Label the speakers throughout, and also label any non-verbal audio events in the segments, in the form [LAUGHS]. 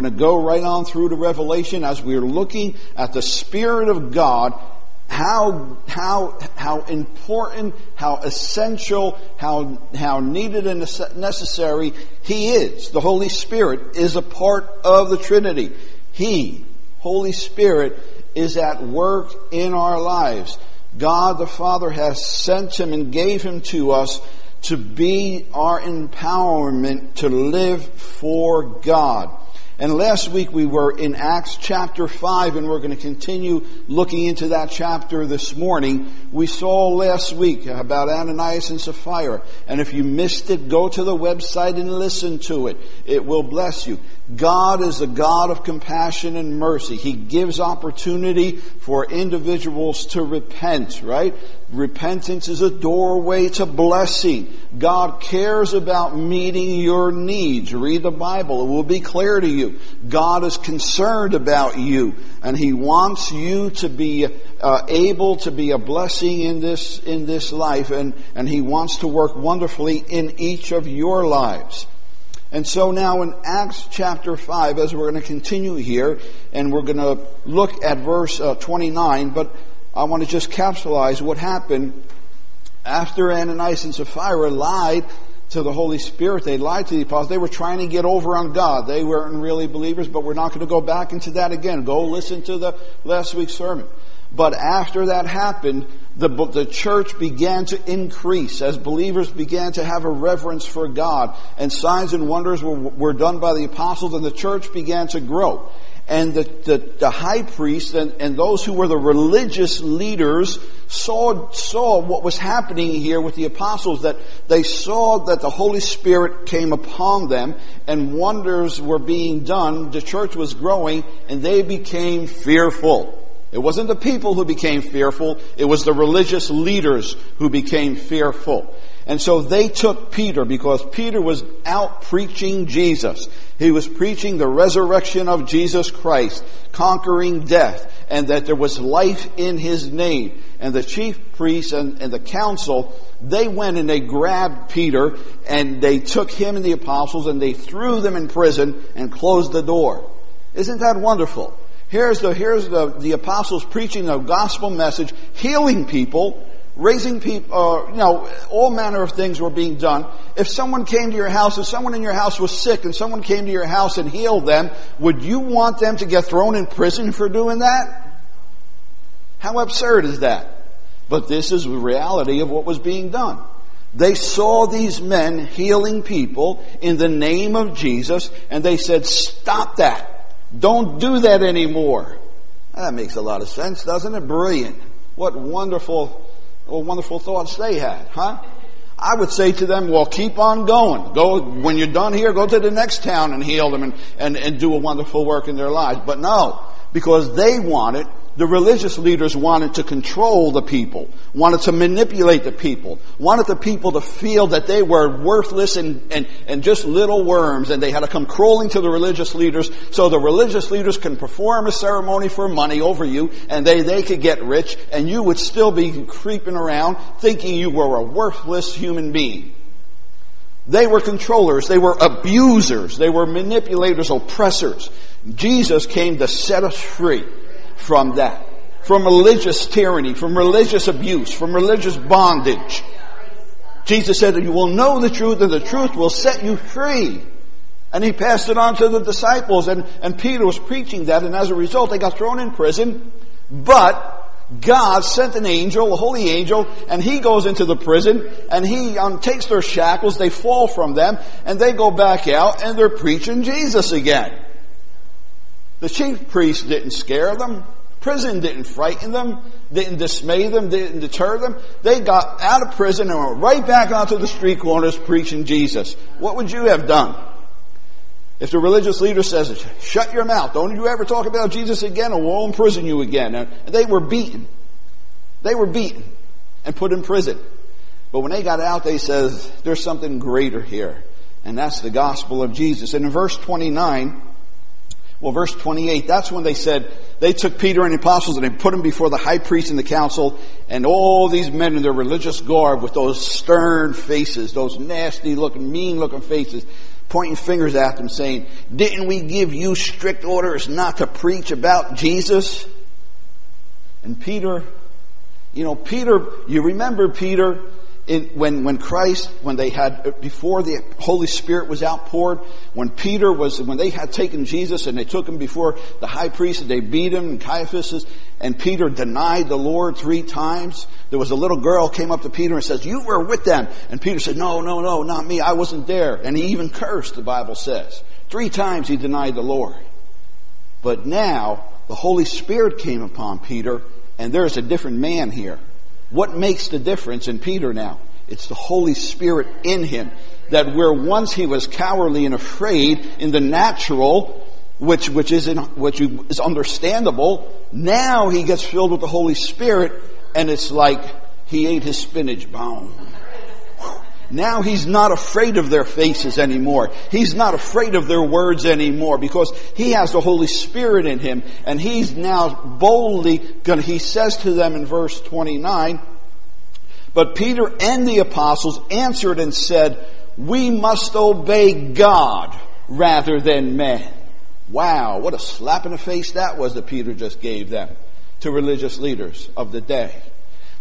Speaker 1: going to go right on through to Revelation as we're looking at the Spirit of God how, how, how important, how essential, how, how needed and necessary He is. The Holy Spirit is a part of the Trinity. He, Holy Spirit, is at work in our lives. God the Father has sent Him and gave Him to us to be our empowerment to live for God. And last week we were in Acts chapter 5 and we're going to continue looking into that chapter this morning. We saw last week about Ananias and Sapphira. And if you missed it, go to the website and listen to it. It will bless you. God is a God of compassion and mercy. He gives opportunity for individuals to repent, right? Repentance is a doorway to blessing. God cares about meeting your needs. Read the Bible. It will be clear to you. God is concerned about you and He wants you to be uh, able to be a blessing in this, in this life and, and He wants to work wonderfully in each of your lives. And so now in Acts chapter 5, as we're going to continue here, and we're going to look at verse uh, 29, but I want to just capsulize what happened after Ananias and Sapphira lied to the Holy Spirit. They lied to the apostles. They were trying to get over on God. They weren't really believers, but we're not going to go back into that again. Go listen to the last week's sermon. But after that happened, the, the church began to increase as believers began to have a reverence for God and signs and wonders were, were done by the apostles and the church began to grow. And the, the, the high priest and, and those who were the religious leaders saw, saw what was happening here with the apostles, that they saw that the Holy Spirit came upon them and wonders were being done. The church was growing and they became fearful. It wasn't the people who became fearful, it was the religious leaders who became fearful. And so they took Peter because Peter was out preaching Jesus. He was preaching the resurrection of Jesus Christ, conquering death, and that there was life in his name. And the chief priests and, and the council, they went and they grabbed Peter and they took him and the apostles and they threw them in prison and closed the door. Isn't that wonderful? Here's the, here's the, the apostles preaching the gospel message, healing people, raising people, uh, you know, all manner of things were being done. If someone came to your house, if someone in your house was sick and someone came to your house and healed them, would you want them to get thrown in prison for doing that? How absurd is that? But this is the reality of what was being done. They saw these men healing people in the name of Jesus and they said, stop that. Don't do that anymore. That makes a lot of sense, doesn't it? Brilliant. What wonderful, what wonderful thoughts they had, huh? I would say to them, well, keep on going. Go, when you're done here, go to the next town and heal them and, and, and do a wonderful work in their lives. But no, because they wanted the religious leaders wanted to control the people, wanted to manipulate the people, wanted the people to feel that they were worthless and, and, and just little worms, and they had to come crawling to the religious leaders so the religious leaders can perform a ceremony for money over you, and they, they could get rich, and you would still be creeping around thinking you were a worthless human being. They were controllers, they were abusers, they were manipulators, oppressors. Jesus came to set us free from that. From religious tyranny, from religious abuse, from religious bondage. Jesus said that you will know the truth and the truth will set you free. And he passed it on to the disciples and, and Peter was preaching that and as a result they got thrown in prison. But God sent an angel, a holy angel, and he goes into the prison and he um, takes their shackles, they fall from them, and they go back out and they're preaching Jesus again. The chief priests didn't scare them. Prison didn't frighten them, didn't dismay them, didn't deter them. They got out of prison and went right back onto the street corners preaching Jesus. What would you have done? If the religious leader says, shut your mouth, don't you ever talk about Jesus again or we'll imprison you again. And they were beaten. They were beaten and put in prison. But when they got out, they says, there's something greater here. And that's the gospel of Jesus. And in verse 29, well, verse 28, that's when they said, they took Peter and the apostles and they put them before the high priest and the council, and all these men in their religious garb with those stern faces, those nasty looking, mean looking faces, pointing fingers at them saying, didn't we give you strict orders not to preach about Jesus? And Peter, you know, Peter, you remember Peter, in, when, when Christ, when they had, uh, before the Holy Spirit was outpoured, when Peter was, when they had taken Jesus and they took him before the high priest and they beat him and Caiaphas, and Peter denied the Lord three times, there was a little girl came up to Peter and says, you were with them. And Peter said, no, no, no, not me. I wasn't there. And he even cursed, the Bible says. Three times he denied the Lord. But now, the Holy Spirit came upon Peter, and there's a different man here. What makes the difference in Peter now? It's the Holy Spirit in him. That where once he was cowardly and afraid in the natural, which, which, is in, which is understandable, now he gets filled with the Holy Spirit and it's like he ate his spinach bone. Now he's not afraid of their faces anymore. He's not afraid of their words anymore because he has the Holy Spirit in him and he's now boldly going he says to them in verse 29, but Peter and the apostles answered and said, we must obey God rather than men. Wow, what a slap in the face that was that Peter just gave them to religious leaders of the day.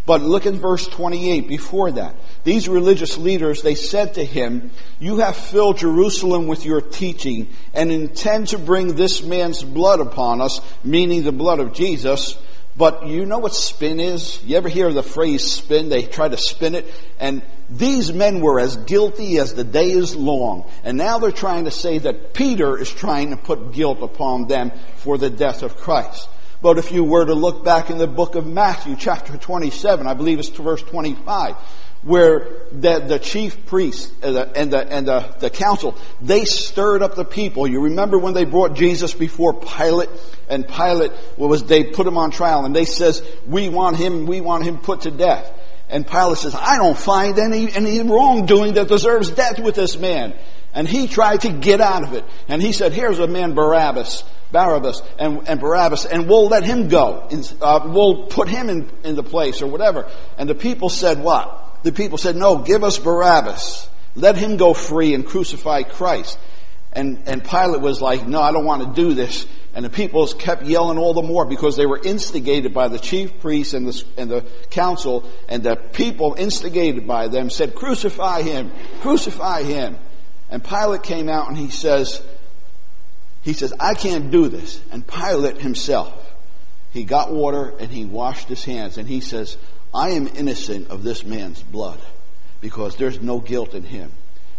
Speaker 1: But look at verse 28 before that. These religious leaders, they said to him, You have filled Jerusalem with your teaching and intend to bring this man's blood upon us, meaning the blood of Jesus. But you know what spin is? You ever hear the phrase spin? They try to spin it. And these men were as guilty as the day is long. And now they're trying to say that Peter is trying to put guilt upon them for the death of Christ. But if you were to look back in the book of Matthew, chapter 27, I believe it's to verse 25, where the, the chief priests and, the, and, the, and the, the council, they stirred up the people. You remember when they brought Jesus before Pilate, and Pilate was, they put him on trial, and they says, we want him, we want him put to death. And Pilate says, I don't find any, any wrongdoing that deserves death with this man. And he tried to get out of it. And he said, here's a man Barabbas Barabbas and, and Barabbas, and we'll let him go. Uh, we'll put him in, in the place or whatever. And the people said what? The people said, no, give us Barabbas. Let him go free and crucify Christ. And, and Pilate was like, no, I don't want to do this. And the people kept yelling all the more because they were instigated by the chief priests and the, and the council, and the people instigated by them said, crucify him, crucify him. And Pilate came out and he says, he says, I can't do this. And Pilate himself, he got water and he washed his hands and he says, I am innocent of this man's blood because there's no guilt in him.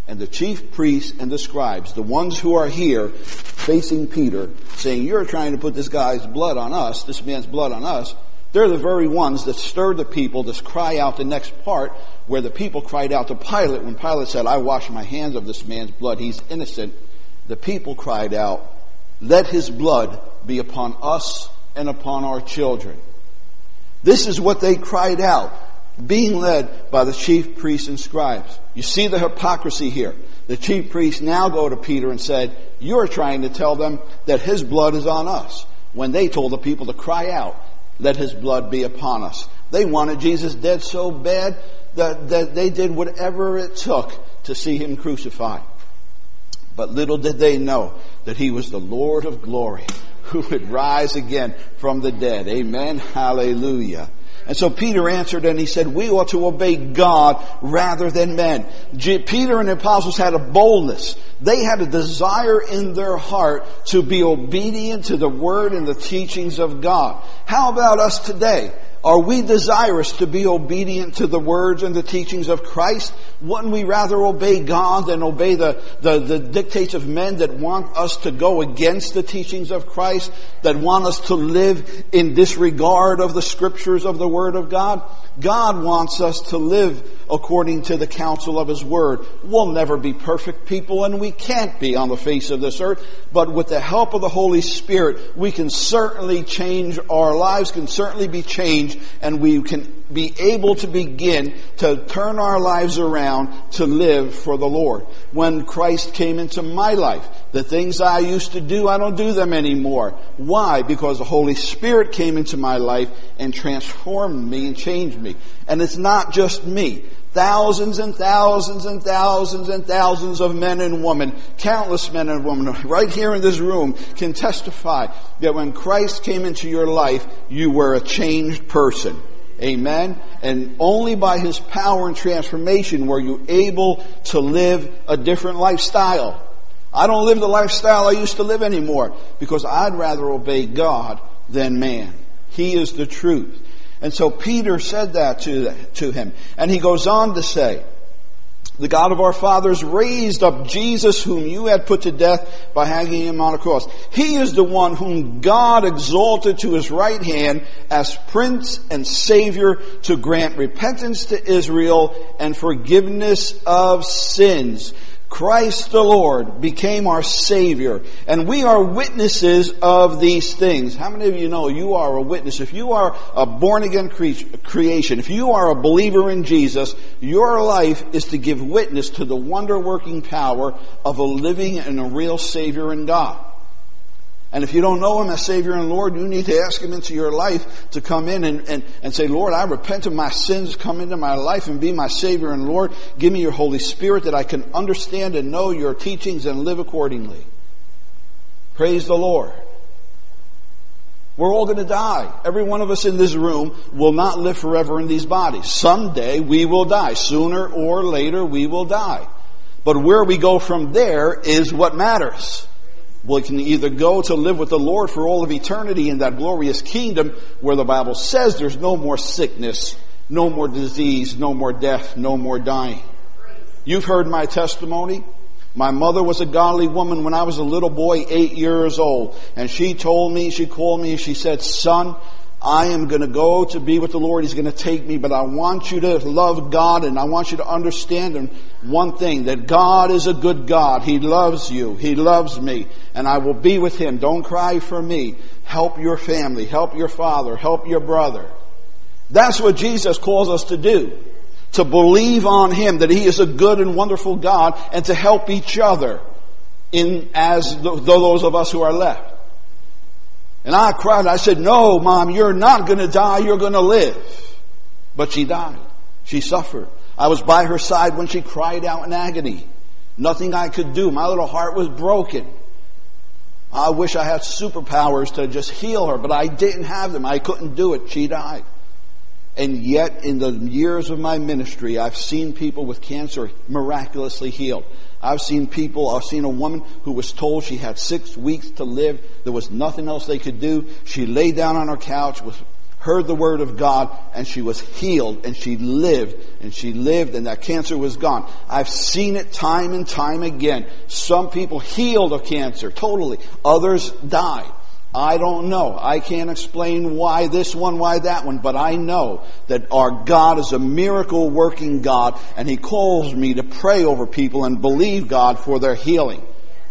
Speaker 1: And the chief priests and the scribes, the ones who are here facing Peter, saying, You're trying to put this guy's blood on us, this man's blood on us, they're the very ones that stirred the people to cry out the next part where the people cried out to Pilate when Pilate said, I wash my hands of this man's blood, he's innocent the people cried out, Let his blood be upon us and upon our children. This is what they cried out, being led by the chief priests and scribes. You see the hypocrisy here. The chief priests now go to Peter and said, You're trying to tell them that his blood is on us. When they told the people to cry out, Let his blood be upon us. They wanted Jesus dead so bad that, that they did whatever it took to see him crucified. But little did they know that he was the Lord of glory who would rise again from the dead. Amen. Hallelujah. And so Peter answered and he said, we ought to obey God rather than men. Peter and the apostles had a boldness. They had a desire in their heart to be obedient to the word and the teachings of God. How about us today? Are we desirous to be obedient to the words and the teachings of Christ? Wouldn't we rather obey God than obey the, the, the, dictates of men that want us to go against the teachings of Christ, that want us to live in disregard of the scriptures of the Word of God? God wants us to live according to the counsel of His Word. We'll never be perfect people and we can't be on the face of this earth, but with the help of the Holy Spirit, we can certainly change, our lives can certainly be changed and we can be able to begin to turn our lives around to live for the Lord. When Christ came into my life, the things I used to do, I don't do them anymore. Why? Because the Holy Spirit came into my life and transformed me and changed me. And it's not just me. Thousands and thousands and thousands and thousands of men and women, countless men and women, [LAUGHS] right here in this room can testify that when Christ came into your life, you were a changed person. Amen. And only by His power and transformation were you able to live a different lifestyle. I don't live the lifestyle I used to live anymore because I'd rather obey God than man. He is the truth. And so Peter said that to, to him. And he goes on to say, the God of our fathers raised up Jesus whom you had put to death by hanging him on a cross. He is the one whom God exalted to his right hand as Prince and Savior to grant repentance to Israel and forgiveness of sins. Christ the Lord became our Savior, and we are witnesses of these things. How many of you know you are a witness? If you are a born again creation, if you are a believer in Jesus, your life is to give witness to the wonder working power of a living and a real Savior in God. And if you don't know Him as Savior and Lord, you need to ask Him into your life to come in and, and, and say, Lord, I repent of my sins, come into my life and be my Savior and Lord. Give me your Holy Spirit that I can understand and know your teachings and live accordingly. Praise the Lord. We're all going to die. Every one of us in this room will not live forever in these bodies. Someday we will die. Sooner or later we will die. But where we go from there is what matters. We can either go to live with the Lord for all of eternity in that glorious kingdom where the Bible says there's no more sickness, no more disease, no more death, no more dying. You've heard my testimony. My mother was a godly woman when I was a little boy, eight years old. And she told me, she called me, she said, son, I am going to go to be with the Lord. He's going to take me, but I want you to love God and I want you to understand one thing, that God is a good God. He loves you. He loves me and I will be with Him. Don't cry for me. Help your family. Help your father. Help your brother. That's what Jesus calls us to do. To believe on Him, that He is a good and wonderful God and to help each other in as those of us who are left. And I cried. I said, no, mom, you're not going to die. You're going to live. But she died. She suffered. I was by her side when she cried out in agony. Nothing I could do. My little heart was broken. I wish I had superpowers to just heal her, but I didn't have them. I couldn't do it. She died. And yet, in the years of my ministry, I've seen people with cancer miraculously healed. I've seen people, I've seen a woman who was told she had six weeks to live. There was nothing else they could do. She lay down on her couch, was, heard the word of God, and she was healed, and she lived, and she lived, and that cancer was gone. I've seen it time and time again. Some people healed of cancer, totally. Others died. I don't know. I can't explain why this one, why that one, but I know that our God is a miracle working God and He calls me to pray over people and believe God for their healing.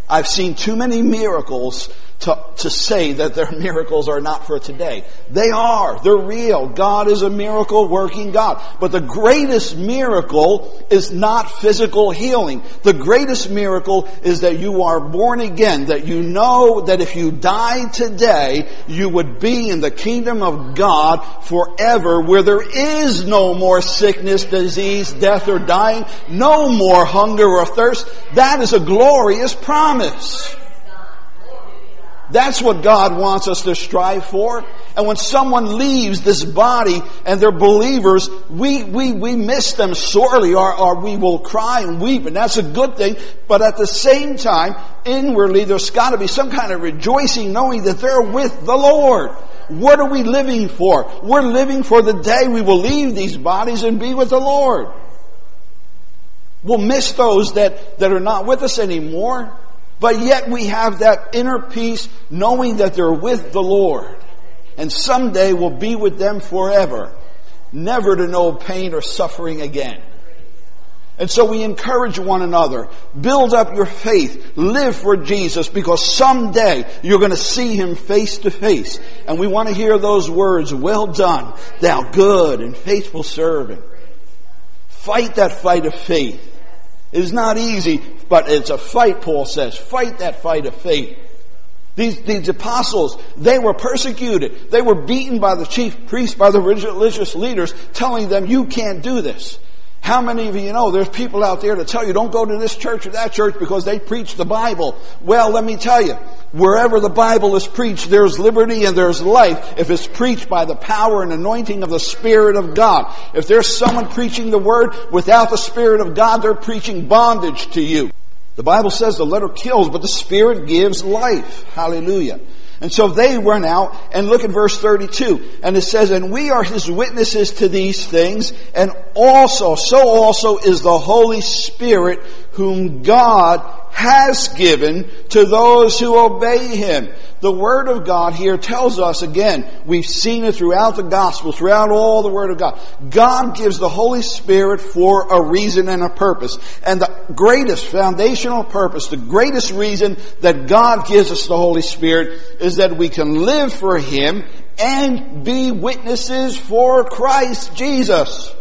Speaker 1: I've seen too many miracles to, to say that their [LAUGHS] miracles are not for today. They are. They're real. God is a miracle working God. But the greatest miracle is not physical healing. The greatest miracle is that you are born again, that you know that if you die today, you would be in the kingdom of God forever where there is no more sickness, disease, death, or dying, no more hunger or thirst. That is a glorious promise. That's what God wants us to strive for. And when someone leaves this body and they're believers, we, we, we miss them sorely or, or we will cry and weep and that's a good thing. But at the same time, inwardly, there's got to be some kind of rejoicing knowing that they're with the Lord. What are we living for? We're living for the day we will leave these bodies and be with the Lord. We'll miss those that, that are not with us anymore. But yet we have that inner peace knowing that they're with the Lord. And someday we'll be with them forever. Never to know pain or suffering again. And so we encourage one another. Build up your faith. Live for Jesus because someday you're going to see Him face to face. And we want to hear those words, well done, thou good and faithful servant. Fight that fight of faith. It is not easy, but it's a fight, Paul says. Fight that fight of faith. These, these apostles, they were persecuted. They were beaten by the chief priests, by the religious leaders, telling them, you can't do this. How many of you know there's people out there that tell you don't go to this church or that church because they preach the Bible? Well, let me tell you, wherever the Bible is preached, there's liberty and there's life if it's preached by the power and anointing of the Spirit of God. If there's someone preaching the Word without the Spirit of God, they're preaching bondage to you. The Bible says the letter kills, but the Spirit gives life. Hallelujah. And so they went out and look at verse 32. And it says, and we are his witnesses to these things and also, so also is the Holy Spirit whom God has given to those who obey him. The Word of God here tells us again, we've seen it throughout the Gospel, throughout all the Word of God. God gives the Holy Spirit for a reason and a purpose. And the greatest foundational purpose, the greatest reason that God gives us the Holy Spirit is that we can live for Him and be witnesses for Christ Jesus.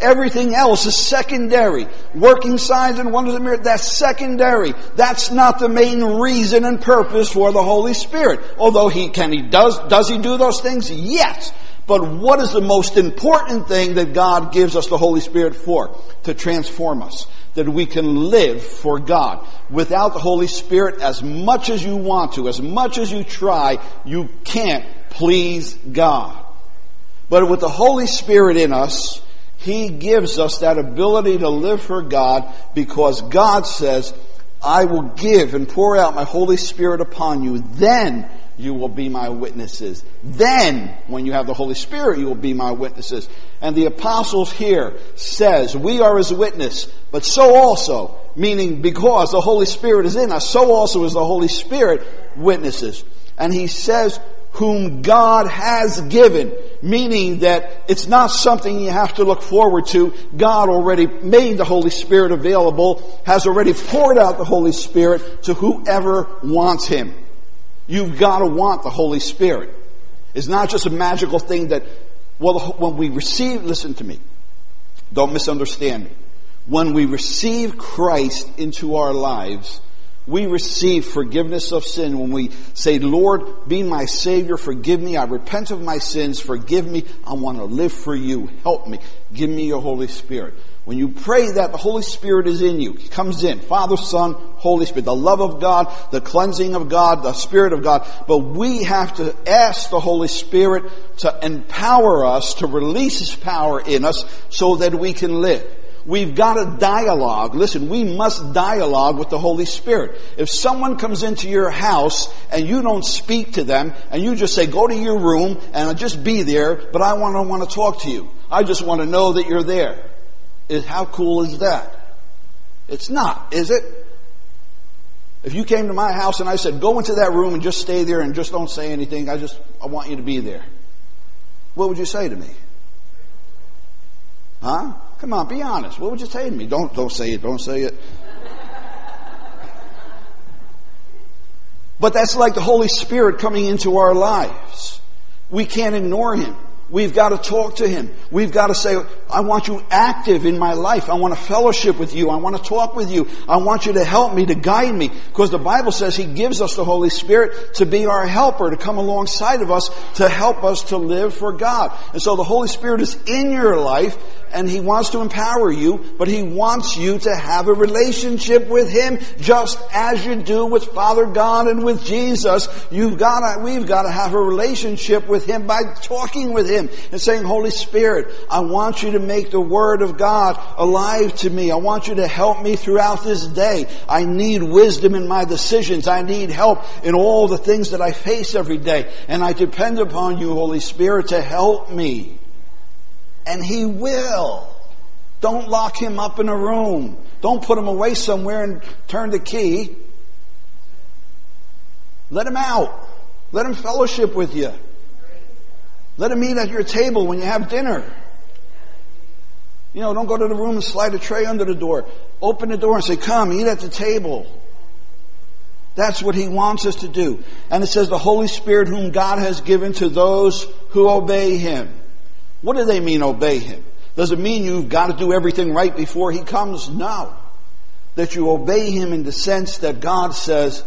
Speaker 1: Everything else is secondary. Working signs and wonders and miracles, that's secondary. That's not the main reason and purpose for the Holy Spirit. Although he can, he does, does he do those things? Yes. But what is the most important thing that God gives us the Holy Spirit for? To transform us. That we can live for God. Without the Holy Spirit, as much as you want to, as much as you try, you can't please God. But with the Holy Spirit in us, he gives us that ability to live for God because God says, I will give and pour out my Holy Spirit upon you. Then you will be my witnesses. Then, when you have the Holy Spirit, you will be my witnesses. And the apostles here says, we are his witness, but so also, meaning because the Holy Spirit is in us, so also is the Holy Spirit witnesses. And he says, whom God has given, meaning that it's not something you have to look forward to. God already made the Holy Spirit available, has already poured out the Holy Spirit to whoever wants Him. You've got to want the Holy Spirit. It's not just a magical thing that, well, when we receive, listen to me. Don't misunderstand me. When we receive Christ into our lives, we receive forgiveness of sin when we say, Lord, be my Savior, forgive me, I repent of my sins, forgive me, I want to live for you, help me, give me your Holy Spirit. When you pray that, the Holy Spirit is in you. He comes in. Father, Son, Holy Spirit. The love of God, the cleansing of God, the Spirit of God. But we have to ask the Holy Spirit to empower us, to release His power in us so that we can live. We've got a dialogue. Listen, we must dialogue with the Holy Spirit. If someone comes into your house and you don't speak to them and you just say, go to your room and just be there, but I want to want to talk to you. I just want to know that you're there. Is, how cool is that? It's not, is it? If you came to my house and I said, go into that room and just stay there and just don't say anything, I just, I want you to be there. What would you say to me? Huh? Come on, be honest. What would you say to me? Don't, don't say it. Don't say it. But that's like the Holy Spirit coming into our lives. We can't ignore Him. We've got to talk to Him. We've got to say, I want you active in my life. I want to fellowship with you. I want to talk with you. I want you to help me, to guide me. Because the Bible says He gives us the Holy Spirit to be our helper, to come alongside of us, to help us to live for God. And so the Holy Spirit is in your life and He wants to empower you, but He wants you to have a relationship with Him just as you do with Father God and with Jesus. You've got to, we've got to have a relationship with Him by talking with Him and saying, Holy Spirit, I want you to make the Word of God alive to me. I want you to help me throughout this day. I need wisdom in my decisions. I need help in all the things that I face every day. And I depend upon you, Holy Spirit, to help me and He will. Don't lock him up in a room. Don't put him away somewhere and turn the key. Let him out. Let him fellowship with you. Let him eat at your table when you have dinner. You know, don't go to the room and slide a tray under the door. Open the door and say, come, eat at the table. That's what he wants us to do. And it says the Holy Spirit whom God has given to those who obey him. What do they mean obey him? Does it mean you've got to do everything right before he comes? No. That you obey him in the sense that God says,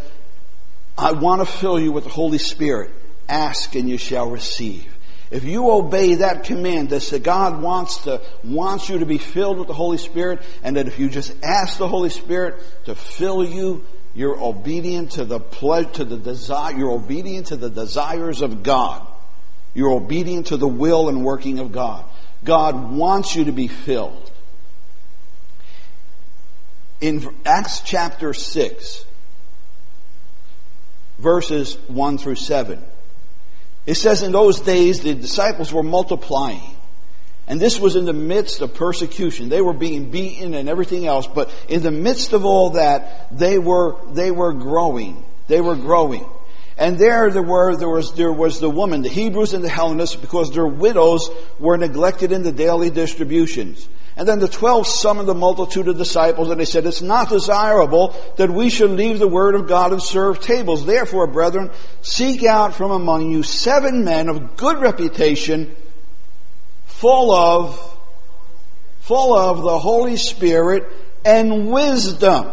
Speaker 1: I want to fill you with the Holy Spirit. Ask and you shall receive. if you obey that command that God wants to, wants you to be filled with the Holy Spirit, and that if you just ask the Holy Spirit to fill you, you're obedient to the ple- to the desire, you're obedient to the desires of God. You're obedient to the will and working of God. God wants you to be filled. In Acts chapter 6, verses 1 through 7, it says in those days the disciples were multiplying. And this was in the midst of persecution. They were being beaten and everything else, but in the midst of all that, they were, they were growing. They were growing. And there, there were, there was, there was the woman, the Hebrews and the Hellenists, because their widows were neglected in the daily distributions. And then the twelve summoned the multitude of disciples and they said, it's not desirable that we should leave the word of God and serve tables. Therefore, brethren, seek out from among you seven men of good reputation, full of, full of the Holy Spirit and wisdom.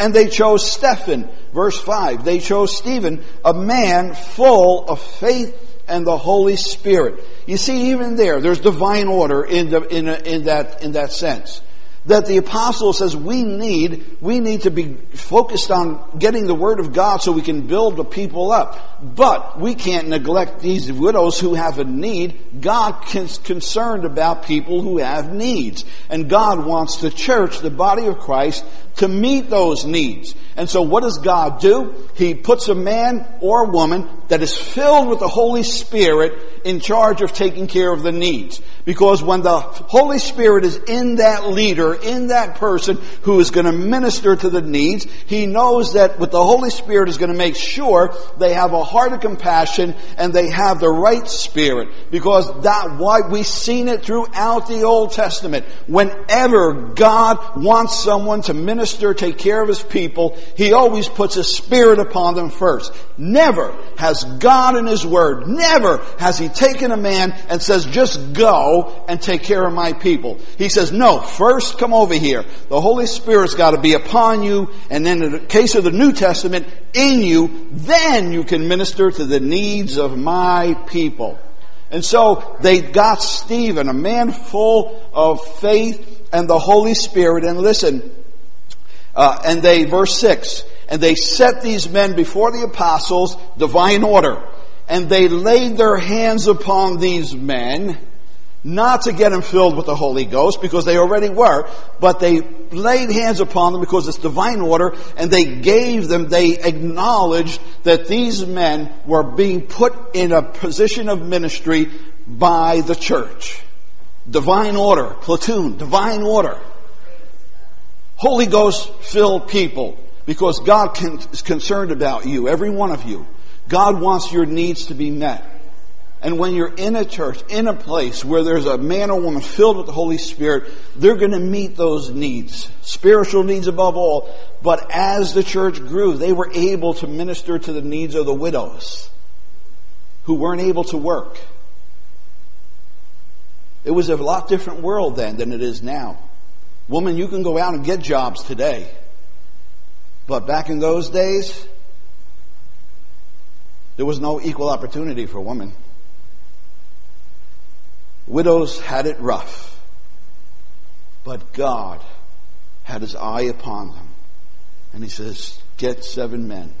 Speaker 1: And they chose Stephen, verse 5. They chose Stephen, a man full of faith and the Holy Spirit. You see, even there, there's divine order in, the, in, a, in, that, in that sense. That the apostle says we need, we need to be focused on getting the word of God so we can build the people up. But we can't neglect these widows who have a need. God is concerned about people who have needs. And God wants the church, the body of Christ, to meet those needs. And so what does God do? He puts a man or a woman that is filled with the Holy Spirit in charge of taking care of the needs. Because when the Holy Spirit is in that leader, in that person who is going to minister to the needs, he knows that with the Holy Spirit is going to make sure they have a heart of compassion and they have the right spirit. Because that why we've seen it throughout the Old Testament. Whenever God wants someone to minister, take care of his people, he always puts a spirit upon them first. Never has God in his word, never has he taken a man and says, just go and take care of my people. He says, no, first come over here. The Holy Spirit's got to be upon you, and then in the case of the New Testament, in you, then you can minister to the needs of my people. And so they got Stephen, a man full of faith and the Holy Spirit, and listen, uh, and they, verse 6, and they set these men before the apostles, divine order and they laid their hands upon these men, not to get them filled with the Holy Ghost, because they already were, but they laid hands upon them because it's divine order, and they gave them, they acknowledged that these men were being put in a position of ministry by the church. Divine order, platoon, divine order. Holy Ghost filled people, because God is concerned about you, every one of you. God wants your needs to be met. And when you're in a church, in a place where there's a man or woman filled with the Holy Spirit, they're going to meet those needs. Spiritual needs above all. But as the church grew, they were able to minister to the needs of the widows who weren't able to work. It was a lot different world then than it is now. Woman, you can go out and get jobs today. But back in those days, there was no equal opportunity for women. Widows had it rough, but God had his eye upon them. And he says, Get seven men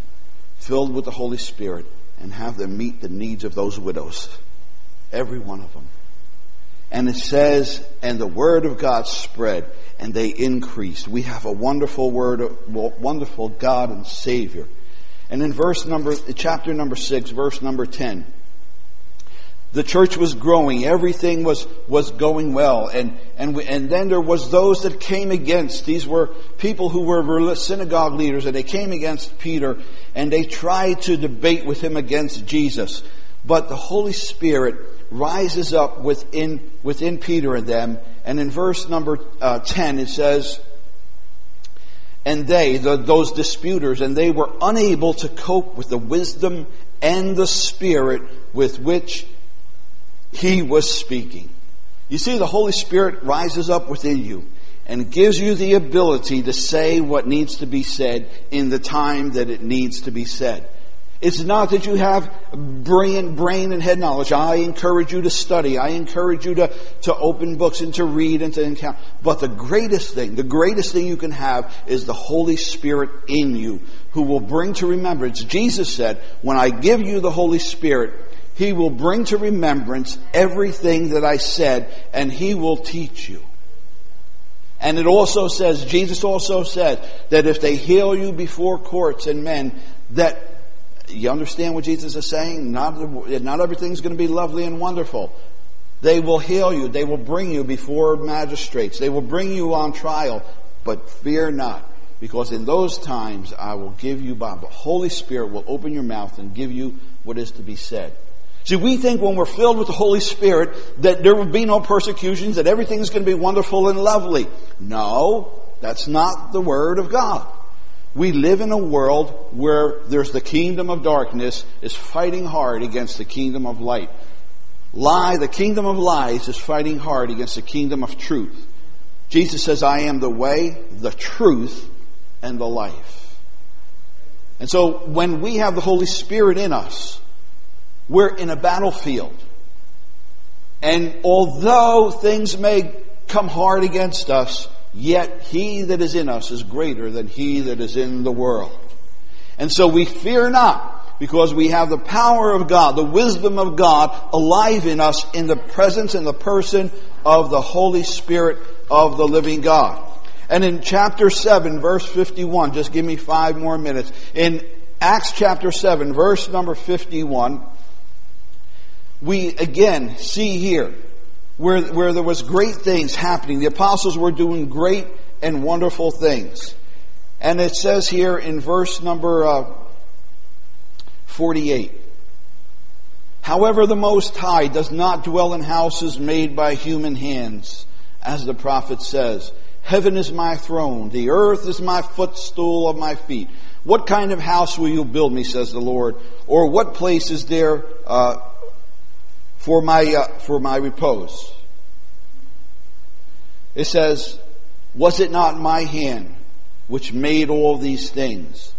Speaker 1: filled with the Holy Spirit and have them meet the needs of those widows. Every one of them. And it says, and the word of God spread and they increased. We have a wonderful word, wonderful God and Savior and in verse number, chapter number six, verse number 10, the church was growing. Everything was, was going well. And, and, we, and then there was those that came against. These were people who were synagogue leaders and they came against Peter and they tried to debate with him against Jesus. But the Holy Spirit rises up within, within Peter and them. And in verse number uh, 10 it says, and they, the, those disputers, and they were unable to cope with the wisdom and the spirit with which he was speaking. You see, the Holy Spirit rises up within you and gives you the ability to say what needs to be said in the time that it needs to be said. It's not that you have brain, brain and head knowledge. I encourage you to study. I encourage you to, to open books and to read and to encounter. But the greatest thing, the greatest thing you can have is the Holy Spirit in you who will bring to remembrance. Jesus said, when I give you the Holy Spirit, He will bring to remembrance everything that I said and He will teach you. And it also says, Jesus also said that if they heal you before courts and men, that you understand what Jesus is saying? Not, not everything's going to be lovely and wonderful. They will heal you. They will bring you before magistrates. They will bring you on trial. But fear not, because in those times I will give you, Bob. The Holy Spirit will open your mouth and give you what is to be said. See, we think when we're filled with the Holy Spirit that there will be no persecutions, that everything's going to be wonderful and lovely. No, that's not the Word of God. We live in a world where there's the kingdom of darkness is fighting hard against the kingdom of light. Lie, the kingdom of lies is fighting hard against the kingdom of truth. Jesus says, I am the way, the truth, and the life. And so when we have the Holy Spirit in us, we're in a battlefield. And although things may come hard against us, Yet he that is in us is greater than he that is in the world. And so we fear not because we have the power of God, the wisdom of God alive in us in the presence and the person of the Holy Spirit of the living God. And in chapter 7, verse 51, just give me five more minutes. In Acts chapter 7, verse number 51, we again see here where, where there was great things happening. The apostles were doing great and wonderful things. And it says here in verse number uh, 48, However, the Most High does not dwell in houses made by human hands, as the prophet says. Heaven is my throne, the earth is my footstool of my feet. What kind of house will you build me, says the Lord? Or what place is there uh, for my, uh, for my repose. It says, Was it not my hand which made all these things?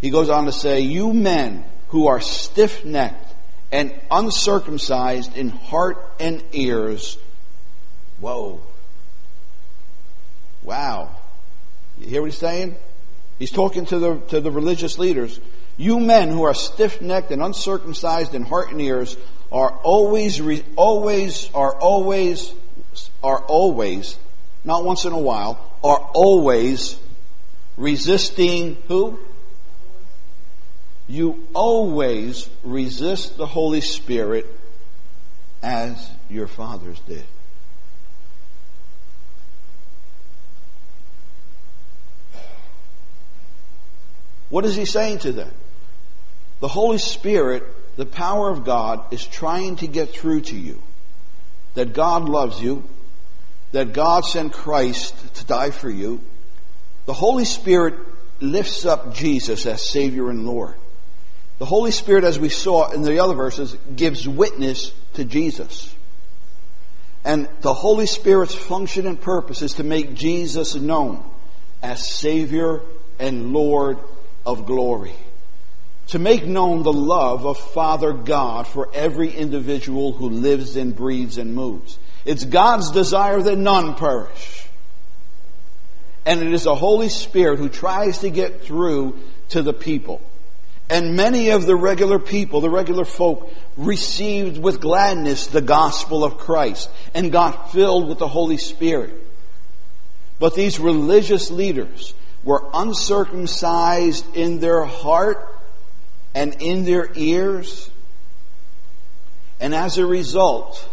Speaker 1: He goes on to say, You men who are stiff necked and uncircumcised in heart and ears. Whoa. Wow. You hear what he's saying? He's talking to the, to the religious leaders. You men who are stiff necked and uncircumcised in heart and ears are always, always, are always, are always, not once in a while, are always resisting who? You always resist the Holy Spirit as your fathers did. What is he saying to them? The Holy Spirit the power of God is trying to get through to you that God loves you, that God sent Christ to die for you. The Holy Spirit lifts up Jesus as Savior and Lord. The Holy Spirit, as we saw in the other verses, gives witness to Jesus. And the Holy Spirit's function and purpose is to make Jesus known as Savior and Lord of glory to make known the love of Father God for every individual who lives and breathes and moves. It's God's desire that none perish. And it is the Holy Spirit who tries to get through to the people. And many of the regular people, the regular folk, received with gladness the gospel of Christ and got filled with the Holy Spirit. But these religious leaders were uncircumcised in their heart and in their ears. And as a result,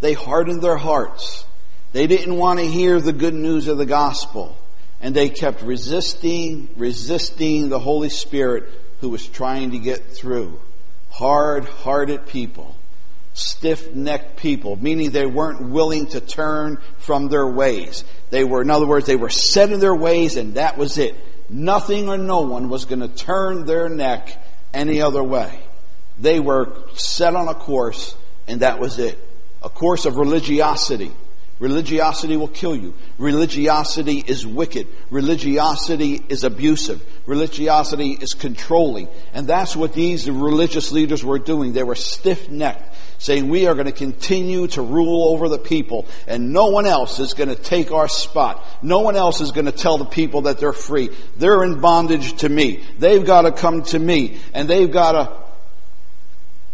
Speaker 1: they hardened their hearts. They didn't want to hear the good news of the gospel. And they kept resisting, resisting the Holy Spirit who was trying to get through. Hard hearted people. Stiff necked people, meaning they weren't willing to turn from their ways. They were, in other words, they were set in their ways and that was it. Nothing or no one was going to turn their neck any other way. They were set on a course, and that was it. A course of religiosity. Religiosity will kill you. Religiosity is wicked. Religiosity is abusive. Religiosity is controlling. And that's what these religious leaders were doing. They were stiff-necked, saying we are going to continue to rule over the people and no one else is going to take our spot. No one else is going to tell the people that they're free. They're in bondage to me. They've got to come to me and they've got to,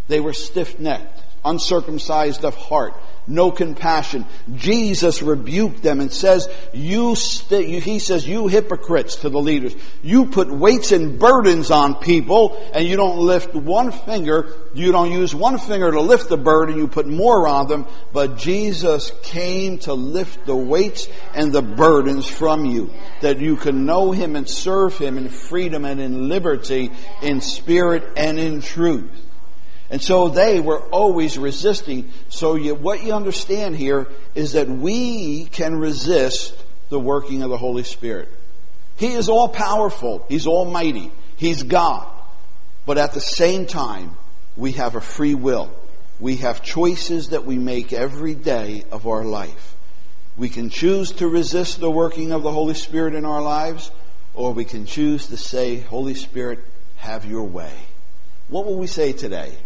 Speaker 1: they were stiff-necked, uncircumcised of heart no compassion. Jesus rebuked them and says, you st- he says, you hypocrites to the leaders. You put weights and burdens on people and you don't lift one finger. You don't use one finger to lift the burden. You put more on them. But Jesus came to lift the weights and the burdens from you that you can know Him and serve Him in freedom and in liberty, in spirit and in truth. And so they were always resisting. So you, what you understand here is that we can resist the working of the Holy Spirit. He is all powerful. He's almighty. He's God. But at the same time, we have a free will. We have choices that we make every day of our life. We can choose to resist the working of the Holy Spirit in our lives, or we can choose to say, Holy Spirit, have your way. What will we say today?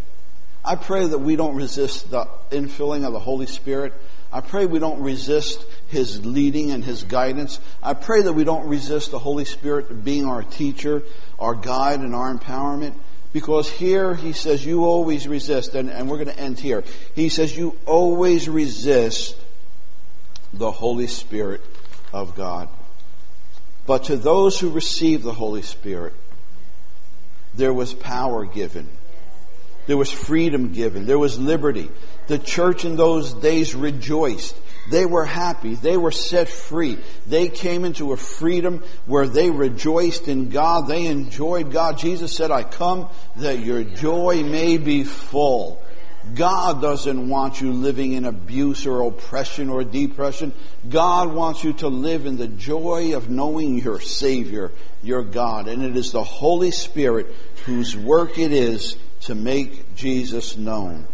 Speaker 1: I pray that we don't resist the infilling of the Holy Spirit. I pray we don't resist His leading and His guidance. I pray that we don't resist the Holy Spirit being our teacher, our guide, and our empowerment. Because here He says, you always resist, and, and we're going to end here. He says, you always resist the Holy Spirit of God. But to those who receive the Holy Spirit, there was power given there was freedom given. There was liberty. The church in those days rejoiced. They were happy. They were set free. They came into a freedom where they rejoiced in God. They enjoyed God. Jesus said, I come that your joy may be full. God doesn't want you living in abuse or oppression or depression. God wants you to live in the joy of knowing your Savior, your God. And it is the Holy Spirit whose work it is to make Jesus known.